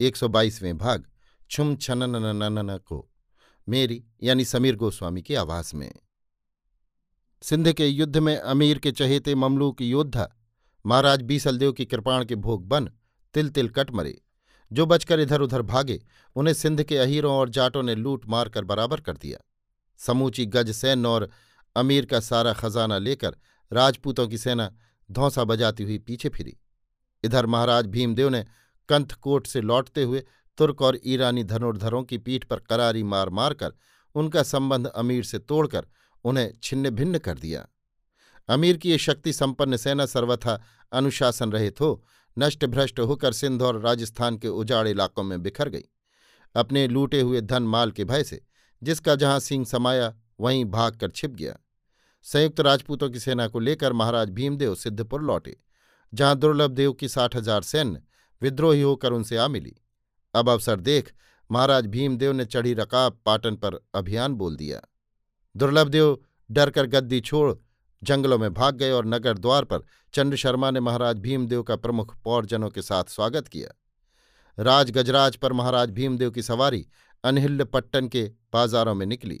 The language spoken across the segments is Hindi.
एक सौ बाईसवें भाग, छुम छनन को, मेरी यानी समीर गोस्वामी की आवाज़ में। सिंध के युद्ध में अमीर के चहेते ममलूक योद्धा, महाराज बीसलदेव की कृपाण के भोग बन तिल तिल कट मरे। जो बचकर इधर उधर भागे, उन्हें सिंध के अहीरों और जाटों ने लूट मार कर बराबर कर दिया। समूची गज सैन्य और अमीर का सारा खजाना लेकर राजपूतों की सेना धौंसा बजाती हुई पीछे फिरी। इधर महाराज भीमदेव ने कंथकोट से लौटते हुए तुर्क और ईरानी धनुर्धरों की पीठ पर करारी मार मारकर उनका संबंध अमीर से तोड़कर उन्हें छिन्न भिन्न कर दिया। अमीर की ये शक्ति संपन्न सेना सर्वथा अनुशासन रहित हो नष्ट भ्रष्ट होकर सिंध और राजस्थान के उजाड़ इलाकों में बिखर गई। अपने लूटे हुए धन माल के भय से, जिसका जहाँ सिंह समाया, वहीं भाग कर छिप गया। संयुक्त राजपूतों की सेना को लेकर महाराज भीमदेव सिद्धपुर लौटे, जहाँ दुर्लभ देव की साठ हज़ार सैन्य विद्रोही होकर उनसे आ मिली। अब अवसर देख महाराज भीमदेव ने चढ़ी रकाब पाटन पर अभियान बोल दिया। दुर्लभदेव डरकर गद्दी छोड़ जंगलों में भाग गए और नगर द्वार पर चंद्र शर्मा ने महाराज भीमदेव का प्रमुख पौरजनों के साथ स्वागत किया। राज गजराज पर महाराज भीमदेव की सवारी अनहिल्य पट्टन के बाजारों में निकली।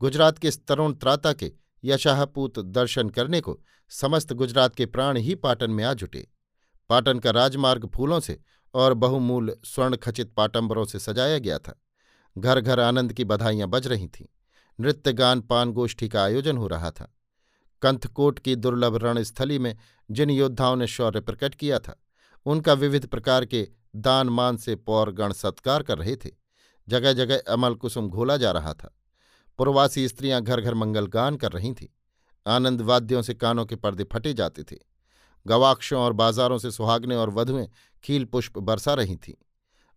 गुजरात के तरुण त्राता के यशाहपूत दर्शन करने को समस्त गुजरात के प्राण ही पाटन में आ जुटे। पाटन का राजमार्ग फूलों से और बहुमूल स्वर्ण खचित पाटंबरों से सजाया गया था। घर घर आनंद की बधाइयाँ बज रही थीं। नृत्य गान पान गोष्ठी का आयोजन हो रहा था। कंथकोट की दुर्लभ रणस्थली में जिन योद्धाओं ने शौर्य प्रकट किया था, उनका विविध प्रकार के दान मान से पौरगण सत्कार कर रहे थे। जगह जगह अमल कुसुम घोला जा रहा था। पुरवासी स्त्रियाँ घर घर मंगल गान कर रही थीं। आनंद वाद्यों से कानों के पर्दे फटे जाते थे। गवाक्षों और बाजारों से सुहागने और वधुएँ खील पुष्प बरसा रही थीं।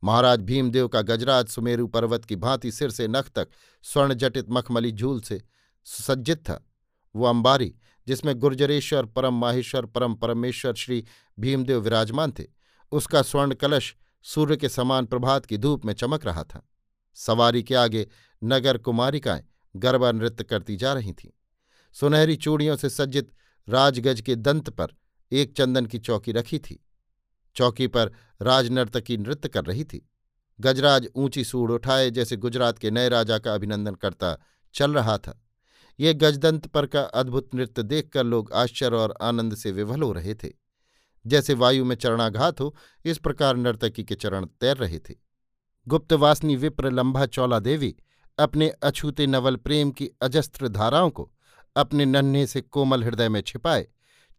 महाराज भीमदेव का गजराज सुमेरु पर्वत की भांति सिर से नख तक स्वर्णजटित मखमली झूल से सुसज्जित था। वो अंबारी, जिसमें गुर्जरेश्वर परम माहेश्वर परम परमेश्वर श्री भीमदेव विराजमान थे, उसका स्वर्ण कलश सूर्य के समान प्रभात की धूप में चमक रहा था। सवारी के आगे नगर कुमारिकाएँ गरबा नृत्य करती जा रही थीं। सुनहरी चूड़ियों से सज्जित राजगज के दंत पर एक चंदन की चौकी रखी थी। चौकी पर राजनर्तकी नृत्य कर रही थी। गजराज ऊँची सूढ़ उठाए जैसे गुजरात के नए राजा का अभिनंदन करता चल रहा था। ये गजदंत पर का अद्भुत नृत्य देखकर लोग आश्चर्य और आनंद से विवल हो रहे थे। जैसे वायु में चरणाघात हो, इस प्रकार नर्तकी के चरण तैर रहे थे। गुप्तवासनी विप्र लंबा चौला देवी अपने अछूते नवल प्रेम की अजस्त्र धाराओं को अपने नन्हे से कोमल हृदय में छिपाए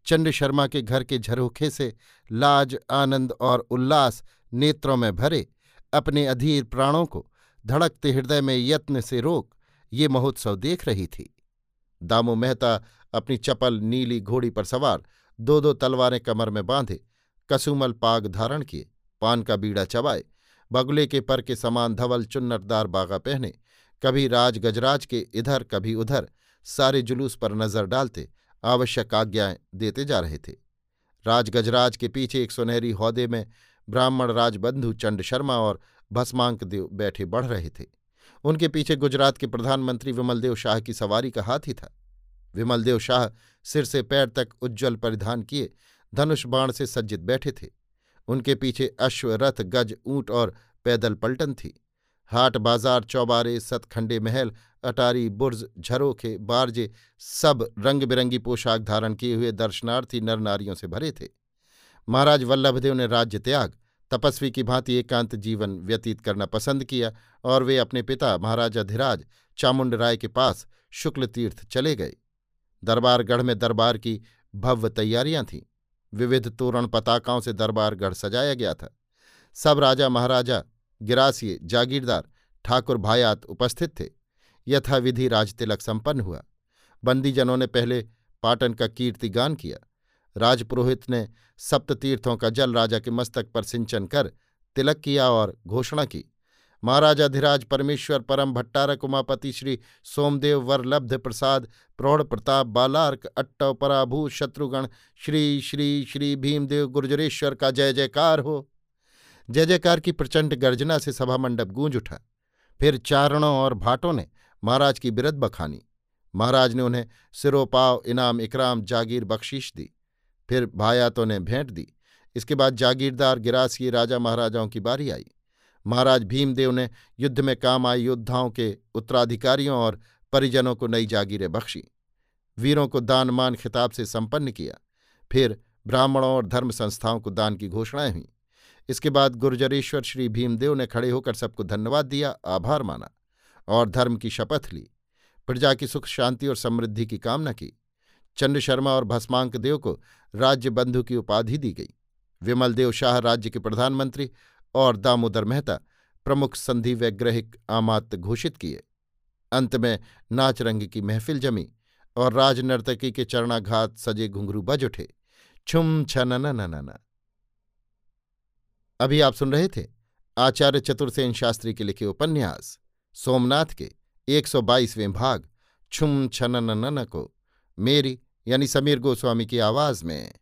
चंड शर्मा के घर के झरोखे से लाज, आनंद और उल्लास नेत्रों में भरे, अपने अधीर प्राणों को धड़कते हृदय में यत्न से रोक ये महोत्सव देख रही थी। दामू मेहता अपनी चपल नीली घोड़ी पर सवार दो दो तलवारें कमर में बांधे, कसुमल पाग धारण किए, पान का बीड़ा चबाए, बगुले के पर के समान धवल चुन्नरदार बागा पहने, कभी राज गजराज के इधर, कभी उधर, सारे जुलूस पर नज़र डालते आवश्यक आज्ञाएँ देते जा रहे थे। राजगजराज के पीछे एक सुनहरी हौदे में ब्राह्मण राजबंधु चंड शर्मा और भस्मांक देव बैठे बढ़ रहे थे। उनके पीछे गुजरात के प्रधानमंत्री विमलदेव शाह की सवारी का हाथी था। विमलदेव शाह सिर से पैर तक उज्ज्वल परिधान किए, धनुष बाण से सज्जित बैठे थे। उनके पीछे अश्व रथ गज ऊँट और पैदल पलटन थी। हाट बाज़ार, चौबारे, सतखंडे महल, अटारी, बुर्ज, झरोखे, बारजे सब रंग बिरंगी पोशाक धारण किए हुए दर्शनार्थी नर नारियों से भरे थे। महाराज वल्लभदेव ने राज्य त्याग, तपस्वी की भांति एकांत जीवन व्यतीत करना पसंद किया और वे अपने पिता महाराजा धीराज चामुंड राय के पास शुक्ल तीर्थ चले गए। दरबारगढ़ में दरबार की भव्य तैयारियाँ थीं। विविध तोरण पताकाओं से दरबारगढ़ सजाया गया था। सब राजा महाराजा गिरासिए जागीरदार, ठाकुर भायात उपस्थित थे। यथाविधि राजतिलक संपन्न हुआ। बंदीजनों ने पहले पाटन का कीर्तिगान किया। राजपुरोहित ने सप्ततीर्थों का जल राजा के मस्तक पर सिंचन कर तिलक किया और घोषणा की। महाराजाधिराज परमेश्वर, परम भट्टारक उमापति श्री सोमदेव वरलब्ध प्रसाद, प्रौढ़ प्रताप बालार्क, अट्टव पराभू शत्रुगण, श्री श्री श्री भीमदेव गुर्जरेश्वर का जय जयकार हो। जय जयकार की प्रचंड गर्जना से सभा मंडप गूंज उठा। फिर चारणों और भाटों ने महाराज की बिरद बखानी। महाराज ने उन्हें सिरोपाव, इनाम, इकराम, जागीर बख्शीश दी। फिर भायातों ने भेंट दी। इसके बाद जागीरदार गिरासी राजा महाराजाओं की बारी आई। महाराज भीमदेव ने युद्ध में काम आए योद्धाओं के उत्तराधिकारियों और परिजनों को नई जागीरें बख्शी। वीरों को दानमान खिताब से संपन्न किया। फिर ब्राह्मणों और धर्म संस्थाओं को दान की घोषणाएँ हुईं। इसके बाद गुर्जरेश्वर श्री भीमदेव ने खड़े होकर सबको धन्यवाद दिया, आभार माना और धर्म की शपथ ली, प्रजा की सुख, शांति और समृद्धि की कामना की। चंद्र शर्मा और भस्मांक देव को राज्य बंधु की उपाधि दी गई। विमल देव शाह राज्य के प्रधानमंत्री और दामोदर मेहता प्रमुख संधि वैग्रहिक आमात्य घोषित किए। अंत में नाच रंग की महफिल जमी और राजनर्तकी के चरणाघात सजे घुंघरू बज उठे। छुम छन अभी आप सुन रहे थे आचार्य चतुर्सेन शास्त्री के लिखे उपन्यास, सोमनाथ के एक सौ बाईसवें भाग, छुम छनन को मेरी यानी समीर गोस्वामी की आवाज़ में।